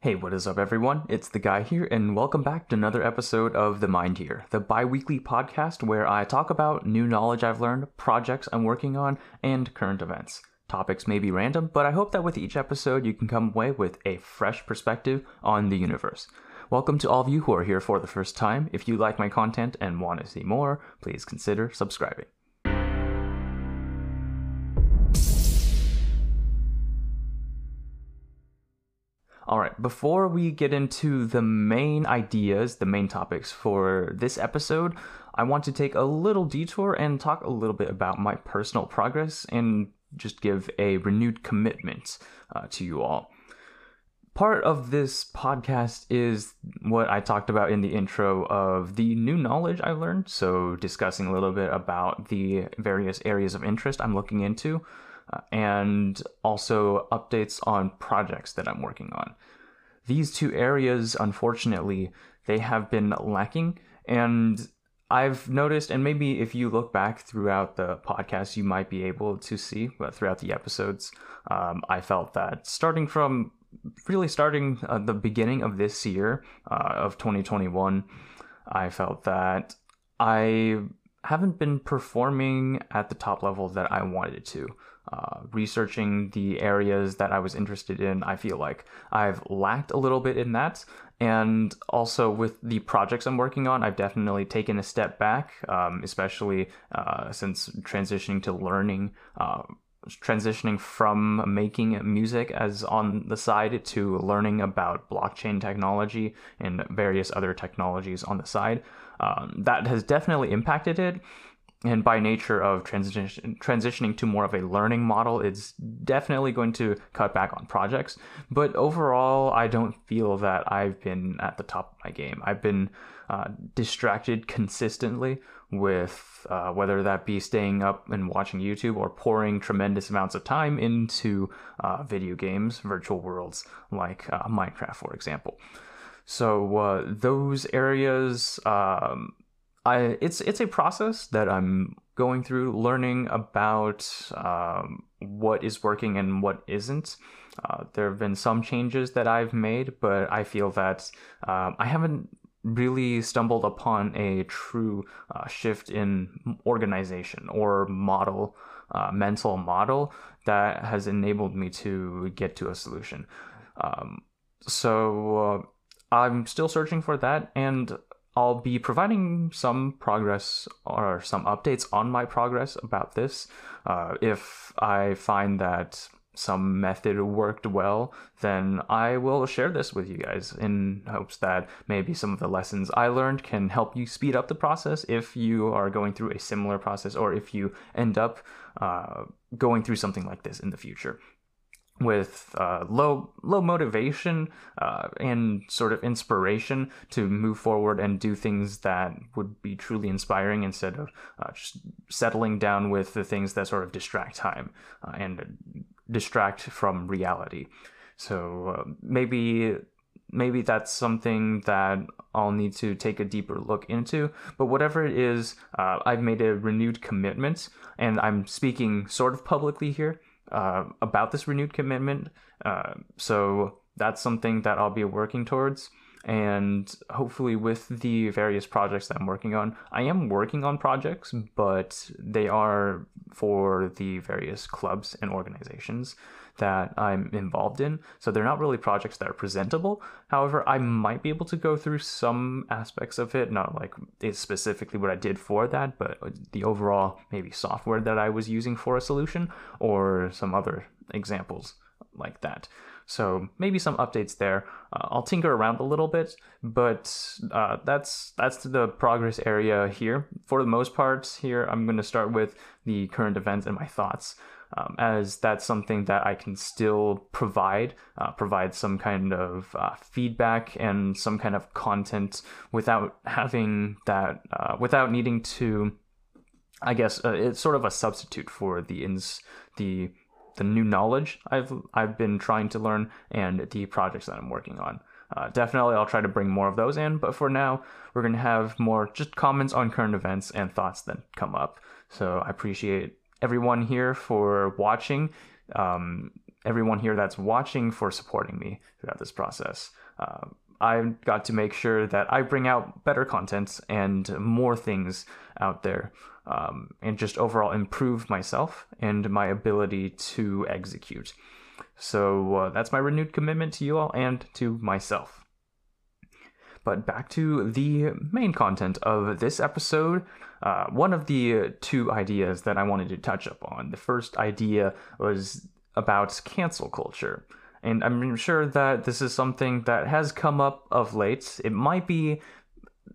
Hey, what is up, everyone? It's the guy here, and welcome back to another episode of The Mind Here, the bi weekly podcast where I talk about new knowledge I've learned, projects I'm working on, and current events. Topics may be random, but I hope that with each episode you can come away with a fresh perspective on the universe. Welcome to all of you who are here for the first time. If you like my content and want to see more, please consider subscribing. All right, before we get into the main ideas, the main topics for this episode, I want to take a little detour and talk a little bit about my personal progress and just give a renewed commitment uh, to you all. Part of this podcast is what I talked about in the intro of the new knowledge I learned. So, discussing a little bit about the various areas of interest I'm looking into and also updates on projects that I'm working on. These two areas, unfortunately, they have been lacking, and I've noticed, and maybe if you look back throughout the podcast, you might be able to see, but throughout the episodes, um, I felt that starting from really starting uh, the beginning of this year uh, of 2021, I felt that I haven't been performing at the top level that I wanted it to. Uh, researching the areas that I was interested in, I feel like I've lacked a little bit in that. And also with the projects I'm working on, I've definitely taken a step back, um, especially uh, since transitioning to learning. Uh, transitioning from making music as on the side to learning about blockchain technology and various other technologies on the side. Um, that has definitely impacted it and by nature of transition, transitioning to more of a learning model, it's definitely going to cut back on projects. But overall, I don't feel that I've been at the top of my game. I've been uh, distracted consistently with uh, whether that be staying up and watching YouTube or pouring tremendous amounts of time into uh, video games, virtual worlds like uh, Minecraft, for example. So uh, those areas. Um, I it's it's a process that I'm going through, learning about um, what is working and what isn't. Uh, there have been some changes that I've made, but I feel that um, I haven't really stumbled upon a true uh, shift in organization or model, uh, mental model that has enabled me to get to a solution. Um, so uh, I'm still searching for that, and I'll be providing some progress or some updates on my progress about this. Uh, if I find that some method worked well, then I will share this with you guys in hopes that maybe some of the lessons I learned can help you speed up the process if you are going through a similar process or if you end up uh, going through something like this in the future with uh, low low motivation uh, and sort of inspiration to move forward and do things that would be truly inspiring instead of uh, just settling down with the things that sort of distract time uh, and distract from reality. So uh, maybe maybe that's something that I'll need to take a deeper look into. But whatever it is, uh, I've made a renewed commitment, and I'm speaking sort of publicly here uh, about this renewed commitment. Uh, so that's something that I'll be working towards. And hopefully, with the various projects that I'm working on, I am working on projects, but they are for the various clubs and organizations that I'm involved in. So they're not really projects that are presentable. However, I might be able to go through some aspects of it, not like it's specifically what I did for that, but the overall maybe software that I was using for a solution or some other examples like that. So maybe some updates there. Uh, I'll tinker around a little bit, but uh, that's that's the progress area here. For the most part, here I'm going to start with the current events and my thoughts um, as that's something that I can still provide, uh, provide some kind of uh, feedback and some kind of content without having that, uh, without needing to, I guess uh, it's sort of a substitute for the ins the the new knowledge I've I've been trying to learn and the projects that I'm working on. Uh, definitely, I'll try to bring more of those in, but for now, we're going to have more just comments on current events and thoughts that come up. So I appreciate everyone here for watching. Um, everyone here that's watching for supporting me throughout this process. Uh, I've got to make sure that I bring out better content and more things out there, um, and just overall improve myself and my ability to execute. So uh, that's my renewed commitment to you all and to myself. But back to the main content of this episode. Uh, one of the two ideas that I wanted to touch up on. The first idea was about cancel culture. And I'm sure that this is something that has come up of late. It might be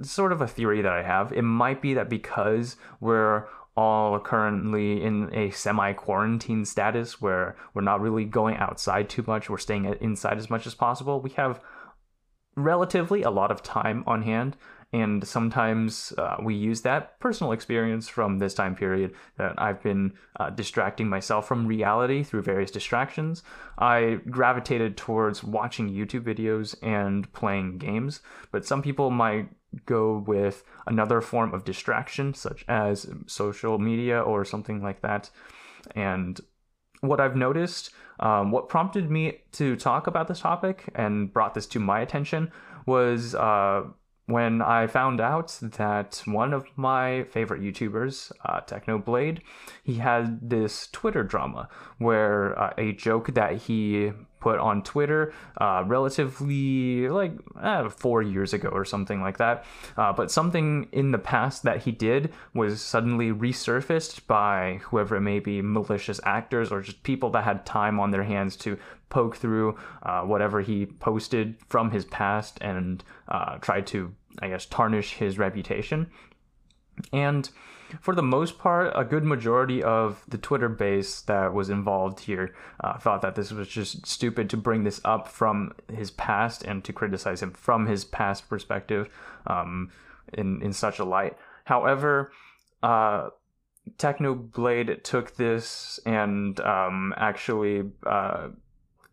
sort of a theory that I have. It might be that because we're all currently in a semi quarantine status where we're not really going outside too much, we're staying inside as much as possible, we have relatively a lot of time on hand and sometimes uh, we use that personal experience from this time period that I've been uh, distracting myself from reality through various distractions. I gravitated towards watching YouTube videos and playing games, but some people might go with another form of distraction, such as social media or something like that. And what I've noticed, um, what prompted me to talk about this topic and brought this to my attention was uh, when I found out that one of my favorite YouTubers, uh, Technoblade, he had this Twitter drama where uh, a joke that he put on Twitter uh, relatively like uh, four years ago or something like that. Uh, but something in the past that he did was suddenly resurfaced by whoever it may be, malicious actors or just people that had time on their hands to poke through uh, whatever he posted from his past and uh, try to, I guess, tarnish his reputation. And for the most part, a good majority of the Twitter base that was involved here uh, thought that this was just stupid to bring this up from his past and to criticize him from his past perspective um, in, in such a light. However, uh, Technoblade took this and um, actually uh,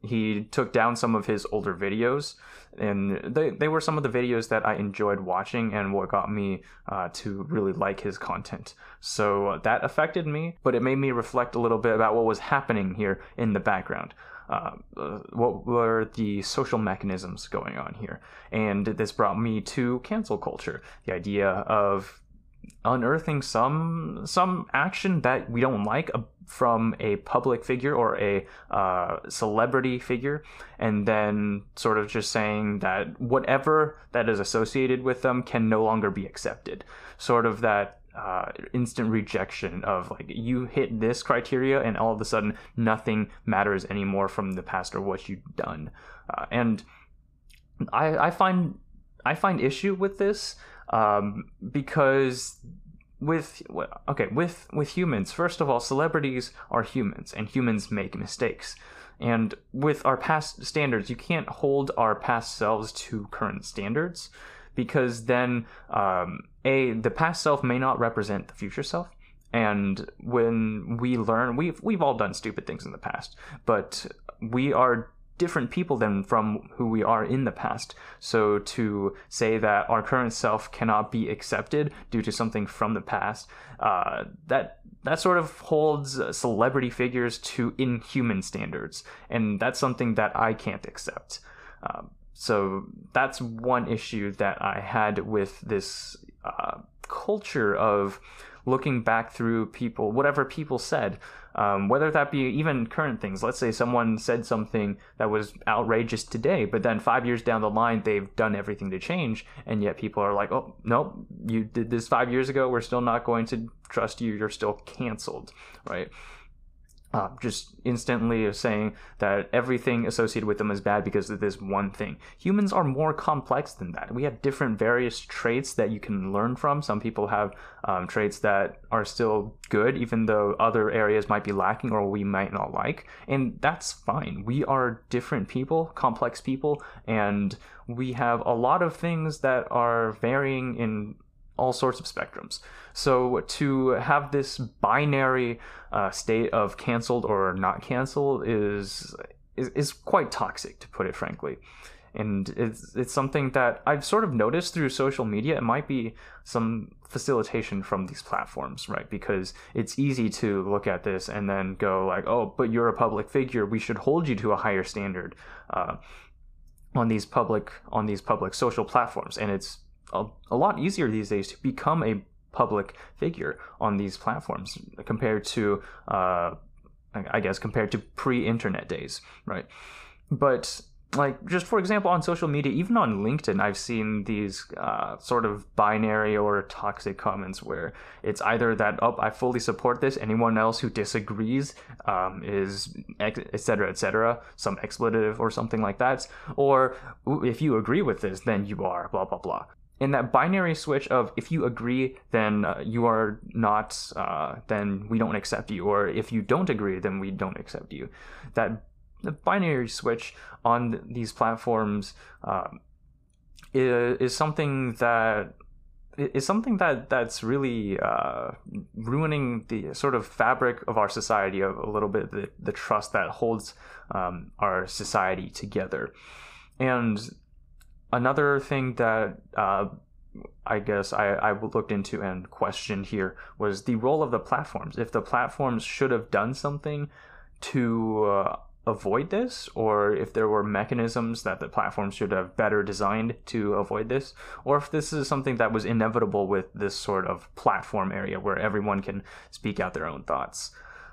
he took down some of his older videos and they, they were some of the videos that i enjoyed watching and what got me uh, to really like his content. So that affected me but it made me reflect a little bit about what was happening here in the background. Uh, what were the social mechanisms going on here? And this brought me to cancel culture. The idea of unearthing some some action that we don't like from a public figure or a uh, celebrity figure, and then sort of just saying that whatever that is associated with them can no longer be accepted. Sort of that uh, instant rejection of like you hit this criteria and all of a sudden nothing matters anymore from the past or what you've done. Uh, and I, I find I find issue with this um, because with okay with with humans first of all celebrities are humans and humans make mistakes. And with our past standards you can't hold our past selves to current standards because then um, a the past self may not represent the future self and when we learn we've we've all done stupid things in the past but we are different people than from who we are in the past. So to say that our current self cannot be accepted due to something from the past, uh, that that sort of holds celebrity figures to inhuman standards, and that's something that I can't accept. Um, so that's one issue that I had with this uh, culture of looking back through people, whatever people said, um, whether that be even current things. Let's say someone said something that was outrageous today, but then five years down the line, they've done everything to change, and yet people are like, oh, nope, you did this five years ago, we're still not going to trust you, you're still canceled, right? Uh, just instantly saying that everything associated with them is bad because of this one thing. Humans are more complex than that. We have different various traits that you can learn from. Some people have um, traits that are still good, even though other areas might be lacking or we might not like. And that's fine. We are different people, complex people, and we have a lot of things that are varying in all sorts of spectrums. So to have this binary uh, state of canceled or not canceled is, is is quite toxic, to put it frankly. and it's it's something that I've sort of noticed through social media. It might be some facilitation from these platforms, right? Because it's easy to look at this and then go like, "Oh, but you're a public figure. We should hold you to a higher standard." Uh, on these public on these public social platforms and it's a, a lot easier these days to become a public figure on these platforms compared to uh, I guess compared to pre-internet days, right? But like just for example on social media even on linkedin i've seen these uh, sort of binary or toxic comments where it's either that oh i fully support this anyone else who disagrees um, is etc etc some expletive or something like that or if you agree with this then you are blah blah blah in that binary switch of if you agree then uh, you are not uh, then we don't accept you or if you don't agree then we don't accept you. That the binary switch on these platforms um, is, is something that is something that that's really uh, ruining the sort of fabric of our society of a little bit the, the trust that holds um, our society together. And another thing that uh, I guess I, I looked into and questioned here was the role of the platforms. If the platforms should have done something to uh, avoid this, or if there were mechanisms that the platforms should have better designed to avoid this, or if this is something that was inevitable with this sort of platform area where everyone can speak out their own thoughts.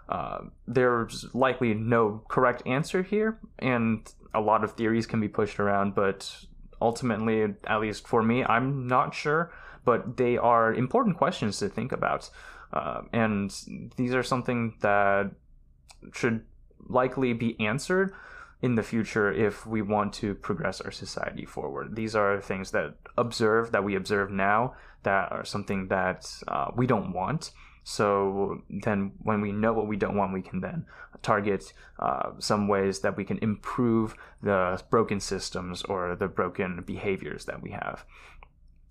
Uh, there's likely no correct answer here, and a lot of theories can be pushed around, but ultimately, at least for me, I'm not sure. But they are important questions to think about. Uh, and these are something that should likely be answered in the future if we want to progress our society forward. These are things that observe that we observe now that are something that uh, we don't want. So then, when we know what we don't want, we can then target uh, some ways that we can improve the broken systems or the broken behaviors that we have.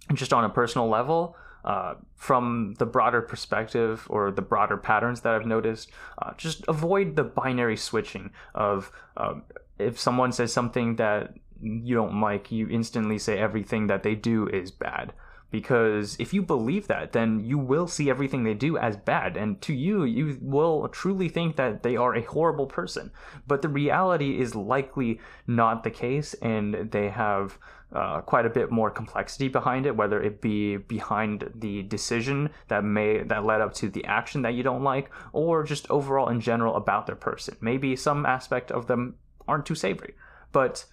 And just on a personal level, uh, from the broader perspective or the broader patterns that I've noticed, uh, just avoid the binary switching of uh, if someone says something that you don't like, you instantly say everything that they do is bad. Because if you believe that, then you will see everything they do as bad. And to you, you will truly think that they are a horrible person. But the reality is likely not the case, and they have uh, quite a bit more complexity behind it, whether it be behind the decision that may that led up to the action that you don't like, or just overall in general about their person. Maybe some aspect of them aren't too savory, but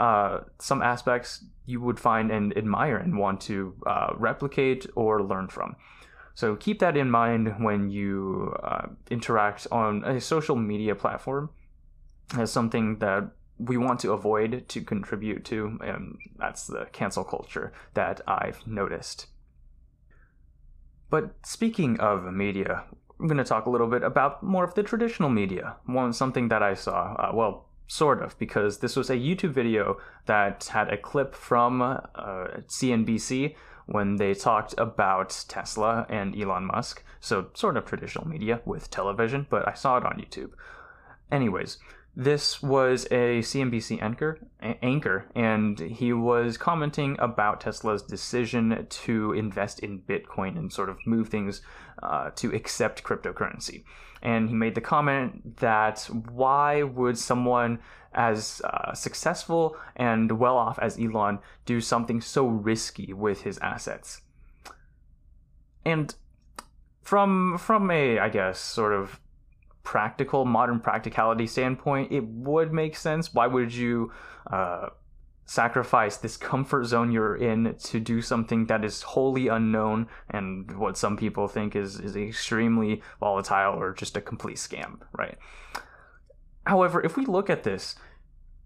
uh, some aspects you would find and admire and want to uh, replicate or learn from. So keep that in mind when you uh, interact on a social media platform as something that we want to avoid to contribute to, and that's the cancel culture that I've noticed. But speaking of media, I'm going to talk a little bit about more of the traditional media. One something that I saw, uh, well, sort of, because this was a YouTube video that had a clip from uh, CNBC when they talked about Tesla and Elon Musk. So, sort of traditional media with television, but I saw it on YouTube. Anyways, this was a CNBC anchor, anchor, and he was commenting about Tesla's decision to invest in Bitcoin and sort of move things uh, to accept cryptocurrency. And he made the comment that why would someone as uh, successful and well off as Elon do something so risky with his assets? And from from a I guess sort of practical, modern practicality standpoint, it would make sense. Why would you uh, sacrifice this comfort zone you're in to do something that is wholly unknown and what some people think is, is extremely volatile or just a complete scam, right? However, if we look at this,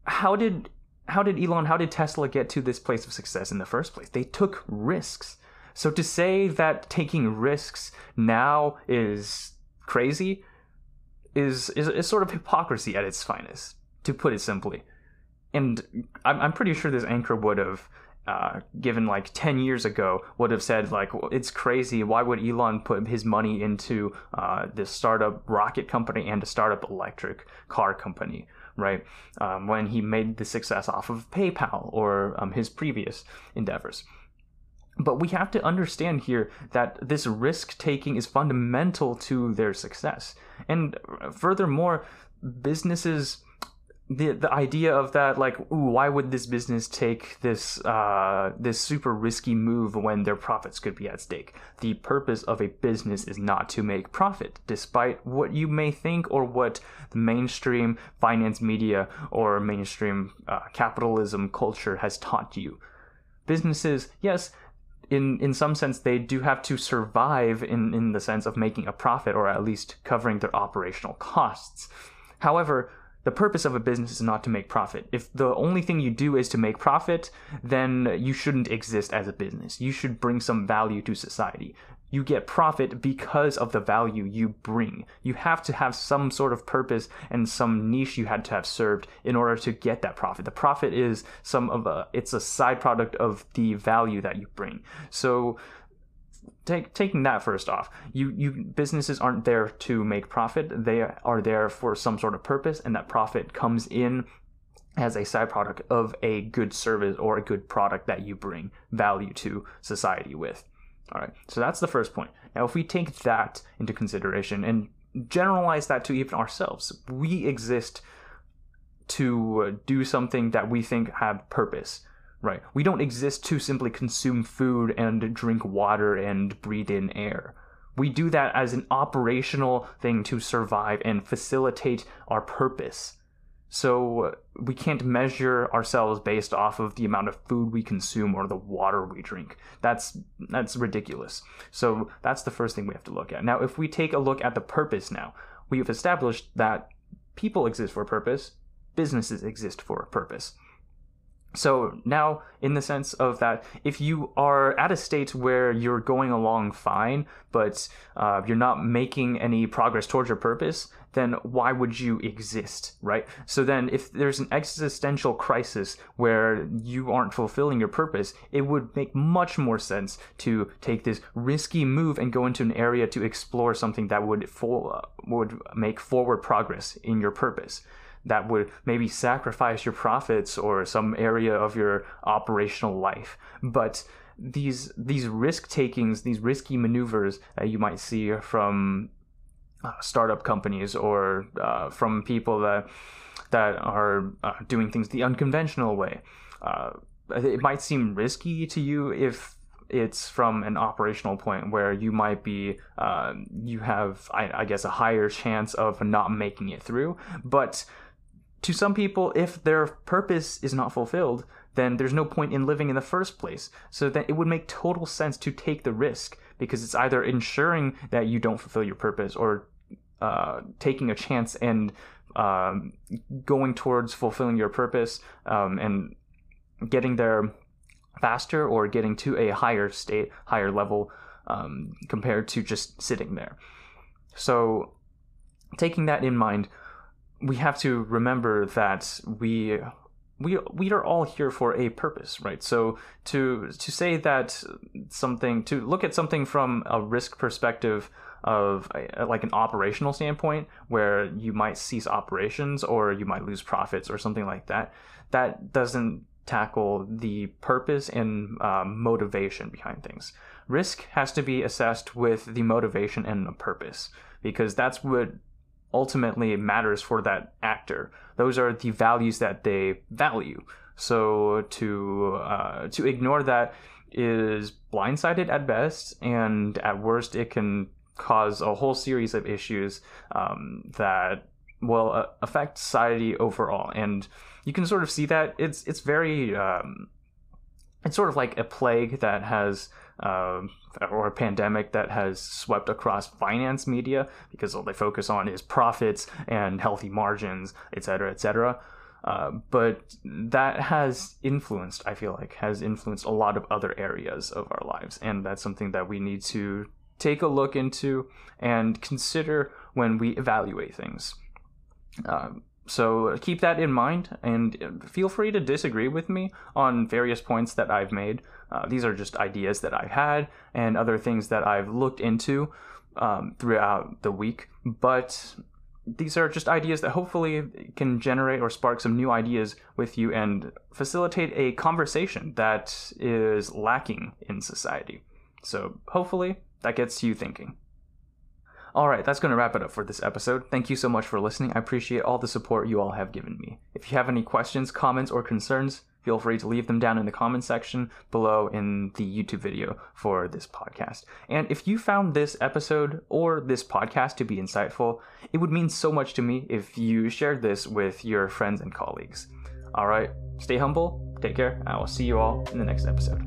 how did how did Elon, how did Tesla get to this place of success in the first place? They took risks. So to say that taking risks now is crazy is, is, sort of hypocrisy at its finest, to put it simply. And I'm, I'm pretty sure this anchor would have, uh, given like 10 years ago, would have said, like, it's crazy. Why would Elon put his money into uh, this startup rocket company and a startup electric car company? right? Um, when he made the success off of PayPal or um, his previous endeavors. But we have to understand here that this risk taking is fundamental to their success. And furthermore, businesses the the idea of that like ooh why would this business take this uh this super risky move when their profits could be at stake the purpose of a business is not to make profit despite what you may think or what the mainstream finance media or mainstream uh, capitalism culture has taught you businesses yes in in some sense they do have to survive in in the sense of making a profit or at least covering their operational costs however the purpose of a business is not to make profit. If the only thing you do is to make profit, then you shouldn't exist as a business. You should bring some value to society. You get profit because of the value you bring. You have to have some sort of purpose and some niche you had to have served in order to get that profit. The profit is some of a it's a side product of the value that you bring. So take, taking that first off, you, you businesses aren't there to make profit. They are there for some sort of purpose, and that profit comes in as a side product of a good service or a good product that you bring value to society with. All right, so that's the first point. Now, if we take that into consideration and generalize that to even ourselves, we exist to uh, do something that we think have purpose Right. We don't exist to simply consume food and drink water and breathe in air. We do that as an operational thing to survive and facilitate our purpose. So we can't measure ourselves based off of the amount of food we consume or the water we drink. That's that's ridiculous. So that's the first thing we have to look at. Now, if we take a look at the purpose now, we've established that people exist for a purpose, businesses exist for a purpose. So now, in the sense of that, if you are at a state where you're going along fine, but uh, you're not making any progress towards your purpose, then why would you exist, right? So then, if there's an existential crisis where you aren't fulfilling your purpose, it would make much more sense to take this risky move and go into an area to explore something that would for, would make forward progress in your purpose that would maybe sacrifice your profits or some area of your operational life. But these these risk takings, these risky maneuvers that you might see from uh, startup companies or uh, from people that that are uh, doing things the unconventional way. Uh, it might seem risky to you if it's from an operational point where you might be you have I, I, guess a higher chance of not making it through but to some people, if their purpose is not fulfilled, then there's no point in living in the first place. So that it would make total sense to take the risk because it's either ensuring that you don't fulfill your purpose or uh, taking a chance and um, going towards fulfilling your purpose um, and getting there faster or getting to a higher state, higher level um, compared to just sitting there. So, taking that in mind, we have to remember that we we we are all here for a purpose, right? So to to say that something to look at something from a risk perspective of a, like an operational standpoint where you might cease operations or you might lose profits or something like that, that doesn't tackle the purpose and um, motivation behind things. Risk has to be assessed with the motivation and the purpose because that's what ultimately matters for that actor. Those are the values that they value. So to uh, to ignore that is blindsided at best, and at worst, it can cause a whole series of issues um, that will uh, affect society overall. And you can sort of see that it's it's very um, it's sort of like a plague that has um, or a pandemic that has swept across finance media because all they focus on is profits and healthy margins, et cetera, et cetera. Uh, but that has influenced, I feel like, has influenced a lot of other areas of our lives. And that's something that we need to take a look into and consider when we evaluate things. Um, so keep that in mind and feel free to disagree with me on various points that I've made. Uh, these are just ideas that I've had and other things that I've looked into um, throughout the week. But these are just ideas that hopefully can generate or spark some new ideas with you and facilitate a conversation that is lacking in society. So hopefully that gets you thinking. All right, that's going to wrap it up for this episode. Thank you so much for listening. I appreciate all the support you all have given me. If you have any questions, comments, or concerns, feel free to leave them down in the comment section below in the YouTube video for this podcast. And if you found this episode or this podcast to be insightful, it would mean so much to me if you shared this with your friends and colleagues. All right, stay humble, take care, I will see you all in the next episode.